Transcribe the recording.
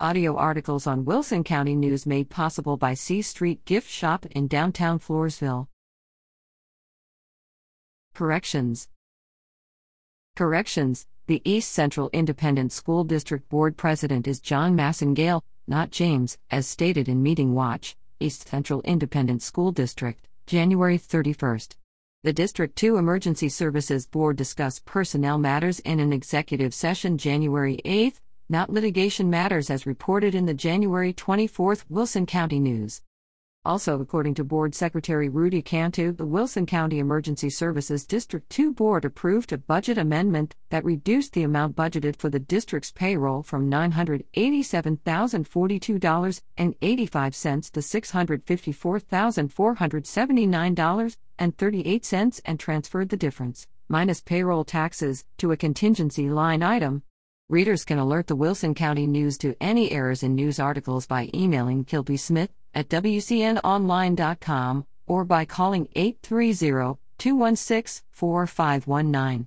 Audio articles on Wilson County News made possible by C Street Gift Shop in downtown Floresville. Corrections Corrections The East Central Independent School District Board President is John Massengale, not James, as stated in Meeting Watch, East Central Independent School District, January 31st. The District 2 Emergency Services Board discussed personnel matters in an executive session January 8th, not litigation matters as reported in the January 24th Wilson County News. Also, according to Board Secretary Rudy Cantu, the Wilson County Emergency Services District 2 Board approved a budget amendment that reduced the amount budgeted for the district's payroll from $987,042.85 to $654,479.38 and transferred the difference, minus payroll taxes, to a contingency line item. Readers can alert the Wilson County News to any errors in news articles by emailing Kilby Smith at WCNOnline.com or by calling 830 216 4519.